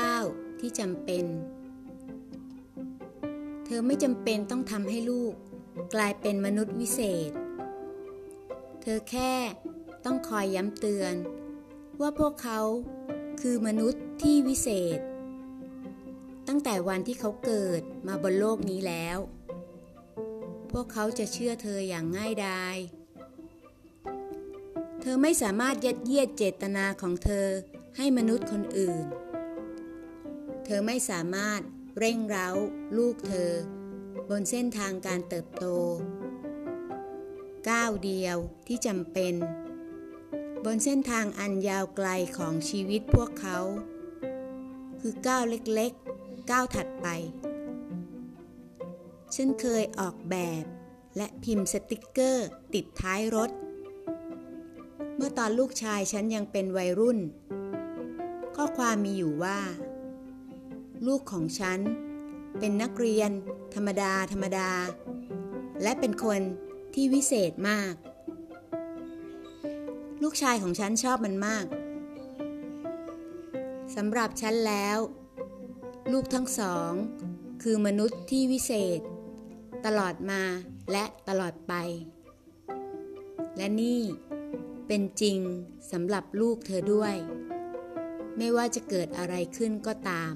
9. ที่จำเป็น เธอไม่จำเป็นต้องทำให้ลูก กลายเป็นมนุษย์วิเศษ เธอแค่ต้องคอยย้ำเตือน ว่าพวกเขาคือมนุษย์ที่วิเศษ ตั้งแต่วันที่เขาเกิดมาบนโลกนี้แล้ว พวกเขาจะเชื่อเธออย่างง่ายดายเธอไม่สามารถยัดเยียดเจตนาของเธอให้มนุษย์คนอื่น ธอไม่สามารถเร่งเร้าลูกเธอ บนเส้นทางการเติบโต ก้าวเดียวที่จำเป็น บนเส้นทางอันยาวไกลของชีวิตพวกเขา คือก้าวเล็กๆ ก้าวถัดไป ฉันเคยออกแบบและพิมพ์สติกเกอร์ติดท้ายรถ เมื่อตอนลูกชายฉันยังเป็นวัยรุ่น ข้อความมีอยู่ว่า ลูกของฉัน เป็นนักเรียน ธรรมดา ธรรมดา และเป็นคนที่วิเศษมาก ลูกชายของฉันชอบมันมากสำหรับฉันแล้ว ลูกทั้งสอง คือมนุษย์ที่วิเศษ ตลอดมาและตลอดไป และนี่เป็นจริงสำหรับลูกเธอด้วย ไม่ว่าจะเกิดอะไรขึ้นก็ตาม